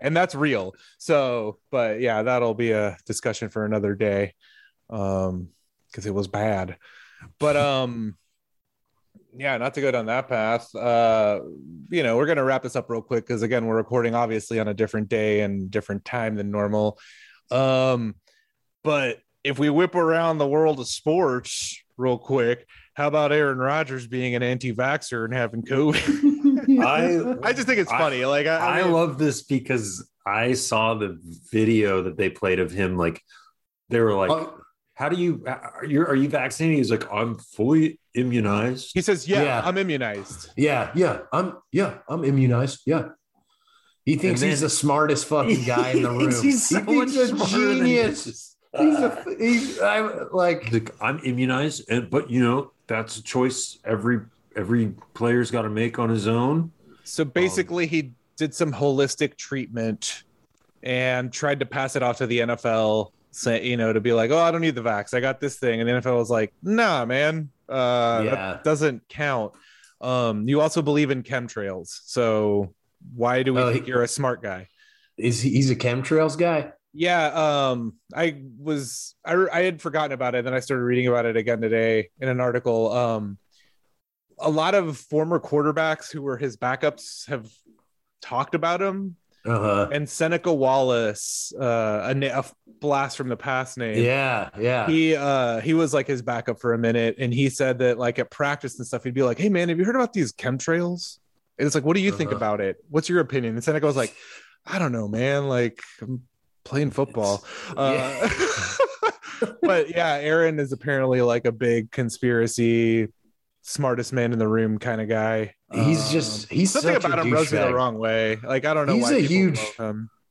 and that's real. So, but yeah, that'll be a discussion for another day. Um, because it was bad. But um yeah, not to go down that path. Uh, you know, we're gonna wrap this up real quick because again, we're recording obviously on a different day and different time than normal. Um, but if we whip around the world of sports real quick, how about Aaron Rodgers being an anti-vaxxer and having COVID? I I just think it's I- funny. like I, I I love this because I saw the video that they played of him. Like they were like, Oh, "How do you? Are you are you vaccinated?" He's like, "I'm fully immunized." he says, yeah, Yeah. I'm immunized. yeah, yeah. I'm yeah. I'm immunized. Yeah. He thinks And he's the smartest fucking guy in the He room. thinks he's so He thinks a genius. He's a he's I'm like He's like, I'm immunized, and but you know that's a choice every every player's got to make on his own. So basically, he did some holistic treatment and tried to pass it off to the NFL, say, you know, to be like, oh, I don't need the vax. I got this thing. And the NFL was like, nah, man, uh, Yeah. that doesn't count. Um, you also believe in chemtrails. So why do we Oh, he- think you're a smart guy? is he, he's a chemtrails guy? Yeah, um, I was I, I had forgotten about it. Then I started reading about it again today in an article. Um, a lot of former quarterbacks who were his backups have talked about him, Uh-huh. and Seneca Wallace, uh, a, na- a blast from the past name. Yeah, yeah. He uh he was like his backup for a minute, and he said that like at practice and stuff, he'd be like, "Hey man, have you heard about these chemtrails?" And it's like, "What do you think Uh-huh. about it? What's your opinion?" And Seneca was like, "I don't know, man. Like I'm playing football." Uh, but yeah, Aaron is apparently like a big conspiracy, smartest man in the room kind of guy. He's Um, just he's something such about a him rubs me the wrong way. Like I don't know He's why a huge-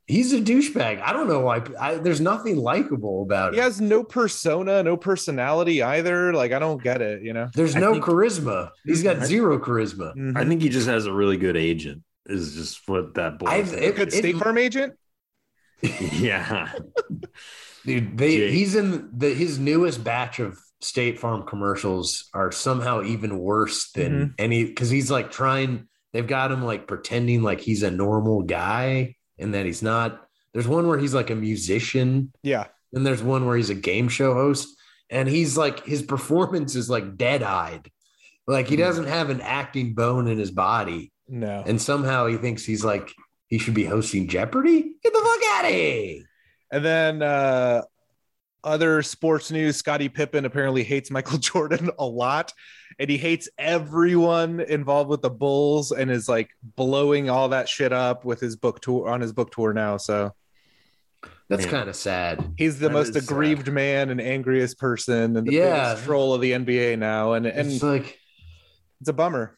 He's a douchebag. I don't know why. I, there's nothing likable about He him. has no persona, no personality either. Like I don't get it. You know. There's I no think- charisma. He's got I- zero charisma. Mhm. I think he just has a really good agent. Is just what that boy. I've- down it- Good State Farm agent. yeah. Dude, they he's in the his newest batch of State Farm commercials are somehow even worse than Mm-hmm. any because he's like trying. They've got him like pretending like he's a normal guy and that he's not. There's one where he's like a musician, Yeah. and there's one where he's a game show host, and he's like his performance is like dead eyed, like he Mhm. doesn't have an acting bone in his body, No. and somehow he thinks he's like he should be hosting Jeopardy. Get the fuck out of here! And then uh other sports news, Scottie Pippen apparently hates Michael Jordan a lot. And he hates everyone involved with the Bulls and is like blowing all that shit up with his book tour on his book tour now. So That's kind of sad. he's the That most is sad. aggrieved man and angriest person and the Yeah. biggest troll of the NBA now. And and it's like it's a bummer.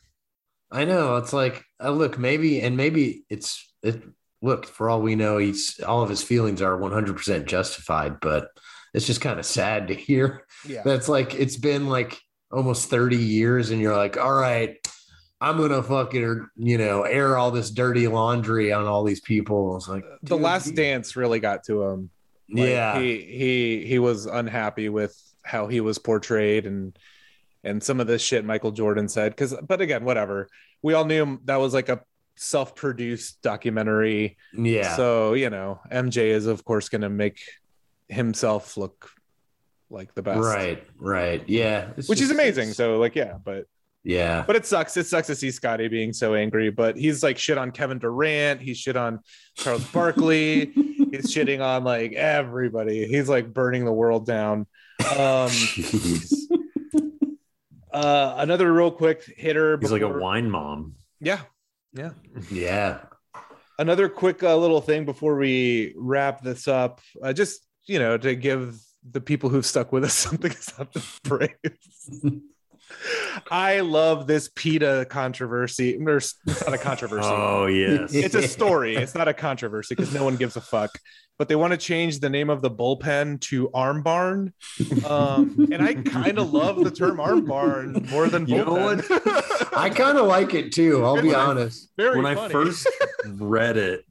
I know it's like uh, look maybe and maybe it's it look for all we know he's all of his feelings are 100% justified but it's just kind of sad to hear Yeah. that's like it's been like almost 30 years and you're like, all right, I'm gonna fucking you know air all this dirty laundry on all these people. It's like the last you- dance really got to him. Like, yeah, he he he was unhappy with how he was portrayed and and some of this shit Michael Jordan said because but again whatever we all knew that was like a self-produced documentary yeah. so you know MJ is of course going to make himself look like the best. Right, right, yeah, which is amazing it's- so like yeah but yeah, but it sucks it sucks to see Scottie being so angry but he's like shit on Kevin Durant he's shit on Charles Barkley he's shitting on like everybody he's like burning the world down. Um uh another real quick hitter He's like a wine mom. yeah yeah. Yeah, another quick uh, little thing before we wrap this up uh, just you know to give the people who've stuck with us something something to praise. I love this peta controversy. There's it's not a controversy. Oh yes. it's a story. It's not a controversy because no one gives a fuck. But they want to change the name of the bullpen to arm barn. Um, and i kind of love the term arm barn more than You know bullpen. I kind of like it too. I'll be honest. very when I first read it,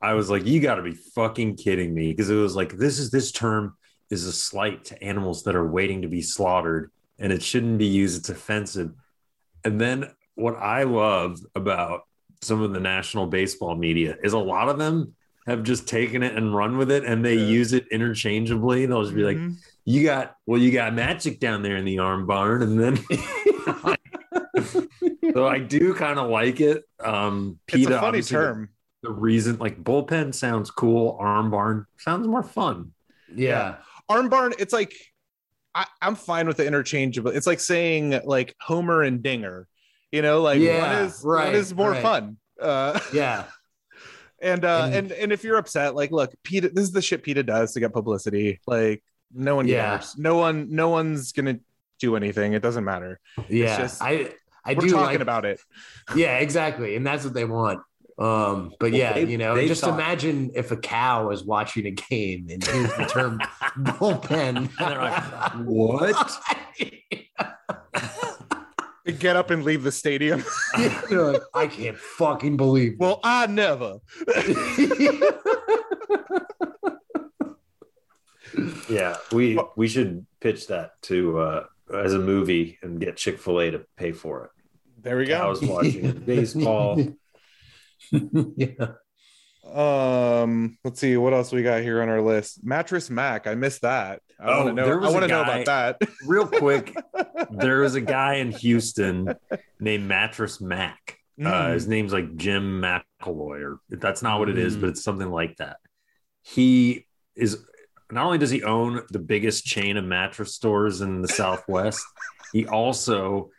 I was like, "You got to be fucking kidding me!" Because it was like, "This is this term is a slight to animals that are waiting to be slaughtered, and it shouldn't be used. It's offensive." And then what I love about some of the national baseball media is a lot of them have just taken it and run with it, and they Yeah. use it interchangeably. They'll just be like, Mhm. "You got well, you got magic down there in the arm barn," and then. so I do kind of like it. Um, it's a funny obviously, the- term The, reason, like bullpen, sounds cool. Arm barn sounds more fun. Yeah, arm barn it's like I, i'm fine with the interchangeable it's like saying like homer and dinger you know like Yeah, one is right, one is more right. fun uh yeah, and uh And- and and if you're upset like look Peta this is the shit Peta does to get publicity like no one Yeah. cares no one no one's gonna do anything it doesn't matter yeah. just- I I we're do talking like, about it Yeah, exactly, and that's what they want. Um, but Well, yeah, they- you know, just thought- imagine if a cow is watching a game and hears the term bullpen. And they're like, "What?" get up and leave the stadium like, I can't fucking believe. well i never Yeah, we we should pitch that to uh, as a movie and get Chick Fil A to pay for it. there we go. I was watching baseball. yeah. Um, let's see what else we got here on our list. Mattress Mac, I missed that. I Oh, want to know. I want to know about that. Real quick, there was a guy in Houston named Mattress Mac. Uh, Mm. his name's like Jim McElroy, or that's not what it is, Mm. but it's something like that. He is not only does he own the biggest chain of mattress stores in the Southwest, he also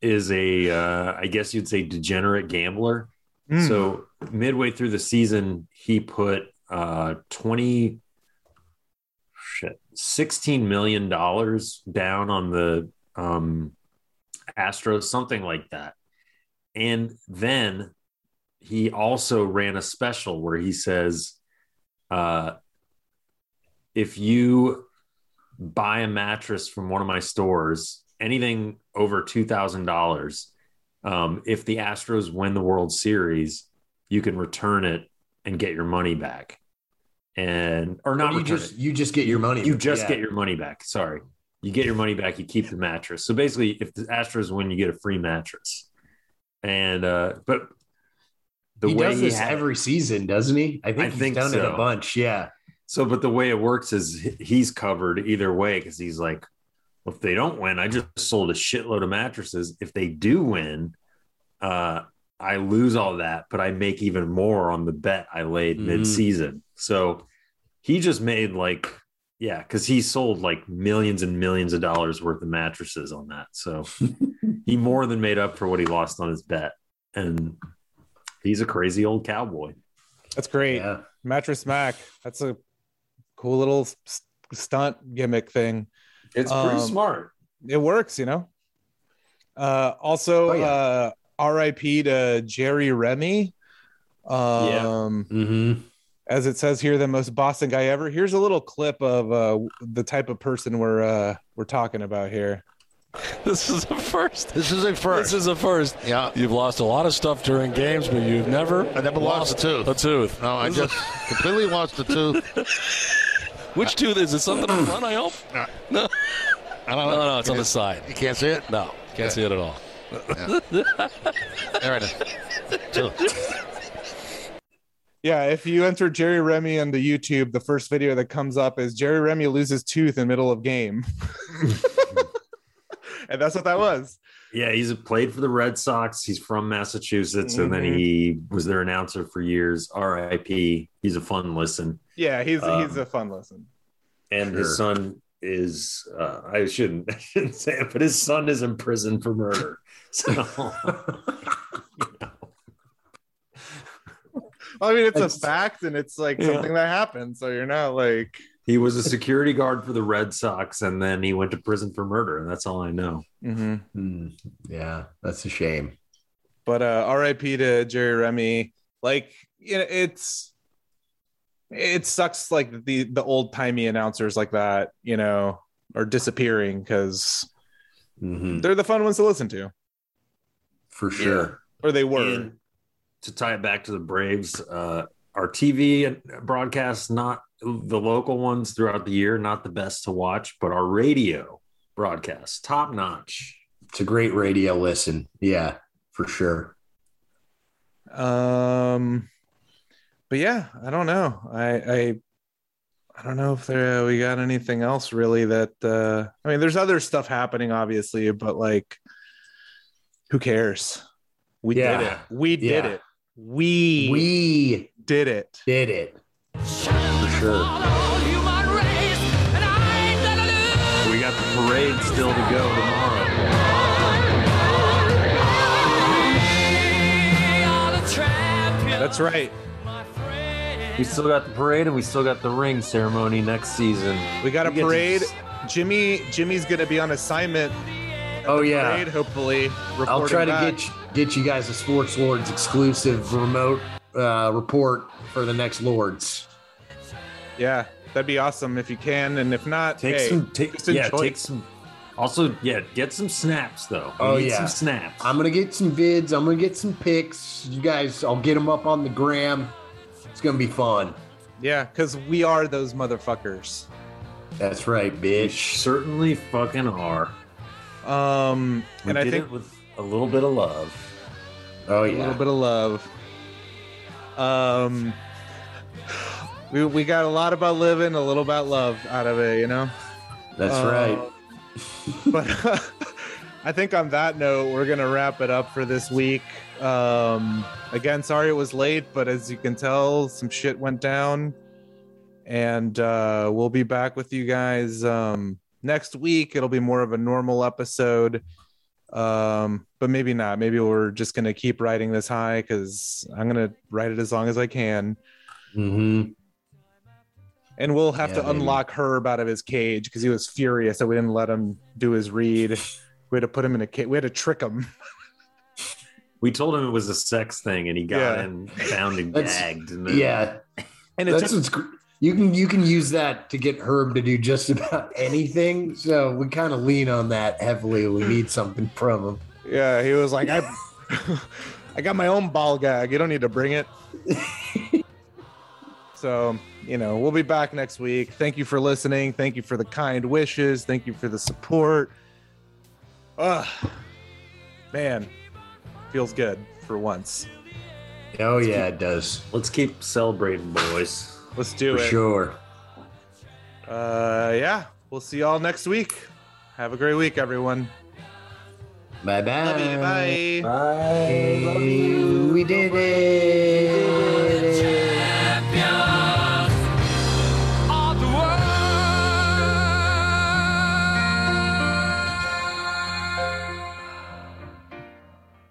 is a, uh, I guess you'd say, degenerate gambler. Mm. So midway through the season, he put uh, 20, shit, 16 million dollars down on the um, Astros, something like that. And then he also ran a special where he says, uh, if you buy a mattress from one of my stores, anything over $2,000, um, if the Astros win the World Series, you can return it and get your money back. And, or not you return just it. you just get your money. You back. just Yeah. get your money back. Sorry. You get your money back, you keep the mattress. So basically, if the Astros win, you get a free mattress. And uh but the he way does he this had- every season, doesn't he? I think I he's think done it a bunch. Yeah. so but the way it works is he's covered either way because he's like, well, if they don't win, I just sold a shitload of mattresses. If they do win, uh I lose all that, but I make even more on the bet I laid Mhm. mid-season. So he just made like yeah, because he sold like millions and millions of dollars worth of mattresses on that. So he more than made up for what he lost on his bet. And he's a crazy old cowboy. That's great. Yeah. Mattress Mac. That's a cool little s- stunt gimmick thing. It's pretty pretty Um, smart. It works, you know. Uh, also, Oh, yeah. uh, R.I.P. to Jerry Remy. Um, Mm-hmm. as it says here, the most Boston guy ever. Here's a little clip of uh, the type of person we're uh, we're talking about here. This is a first. This is a first. This is a first. Yeah. You've lost a lot of stuff during games, but you've never. I never lost a tooth. A tooth. no, I just completely lost the tooth. Which tooth is it? Something in front? I hope. No. I don't No, know. no, it's on the side. You can't see it? No, can't see it at all. There it is. Tooth. Yeah, if you enter Jerry Remy on the YouTube, the first video that comes up is Jerry Remy loses tooth in middle of game. and that's what that was. Yeah, he's played for the Red Sox. He's from Massachusetts, and then Mhm. he was their announcer for years. R.I.P. He's a fun listen, Yeah, he's Um, he's a fun listen. and Sure. his son is. Uh, I shouldn't, I shouldn't say it, but his son is in prison for murder. So I mean, it's a fact, and it's like Yeah. something that happened. So you're not like, he was a security guard for the Red Sox, and then he went to prison for murder. And that's all I know. Mhm. Hmm. yeah, that's a shame. but uh, R.I.P. to Jerry Remy. Like, you know, it's it sucks. Like the the old timey announcers like that, you know, are disappearing because Mhm. they're the fun ones to listen to, For sure. or they were. And to tie it back to the Braves, uh, our TV broadcasts, not the local ones throughout the year, not the best to watch, but our radio broadcasts, top notch. It's a great radio listen. Yeah, for sure. Um, but yeah, I don't know. I I I don't know if there we got anything else really that. uh I mean, there's other stuff happening, obviously, but like, who cares? We did it. We did Yeah. it. We We did it. did it. For sure. We got the parade still to go tomorrow. That's right. We still got the parade and we still got the ring ceremony next season. We got a We get to- parade. Jimmy Jimmy's gonna be on assignment. Oh yeah. parade, hopefully. I'll try to back. get you, get you guys a Sports Lords exclusive remote uh, report for the next Lords. Yeah, that'd be awesome if you can, and if not, Take hey, some, take, yeah, take some. Also, yeah, get some snaps though. We Oh, yeah. some snaps. I'm gonna get some vids. I'm gonna get some pics. You guys, I'll get them up on the gram. It's gonna be fun. Yeah, because we are those motherfuckers. That's right, we bitch. certainly fucking are. Um, We and I think it with a little bit of love. Oh yeah, a little bit of love. Um, we we got a lot about living, a little about love out of it, you know. That's Uh, right. But I think on that note, we're gonna wrap it up for this week. Um, again, sorry it was late, but as you can tell, some shit went down, and uh, we'll be back with you guys um, next week. It'll be more of a normal episode, um, but maybe not. Maybe we're just gonna keep riding this high because I'm gonna ride it as long as I can. Mm-hmm. And we'll have Yeah, to baby. unlock Herb out of his cage because he was furious that we didn't let him do his read. We had to put him in a cage. We had to trick him. We told him it was a sex thing, and he got Yeah. in, bound and gagged. And then, Yeah, And it that's took, what's gr- you can you can use that to get Herb to do just about anything. So we kind of lean on that heavily. We need something from him. yeah, he was like, I, I got my own ball gag. You don't need to bring it. so, you know, we'll be back next week. Thank you for listening. Thank you for the kind wishes. Thank you for the support. Ugh, man, feels good for once. Oh yeah, it does Let's keep celebrating, boys. Let's do For it. Sure. Uh, yeah. We'll see y'all next week. Have a great week, everyone. Bye-bye. Love you. Bye. Bye. Love you. We did it.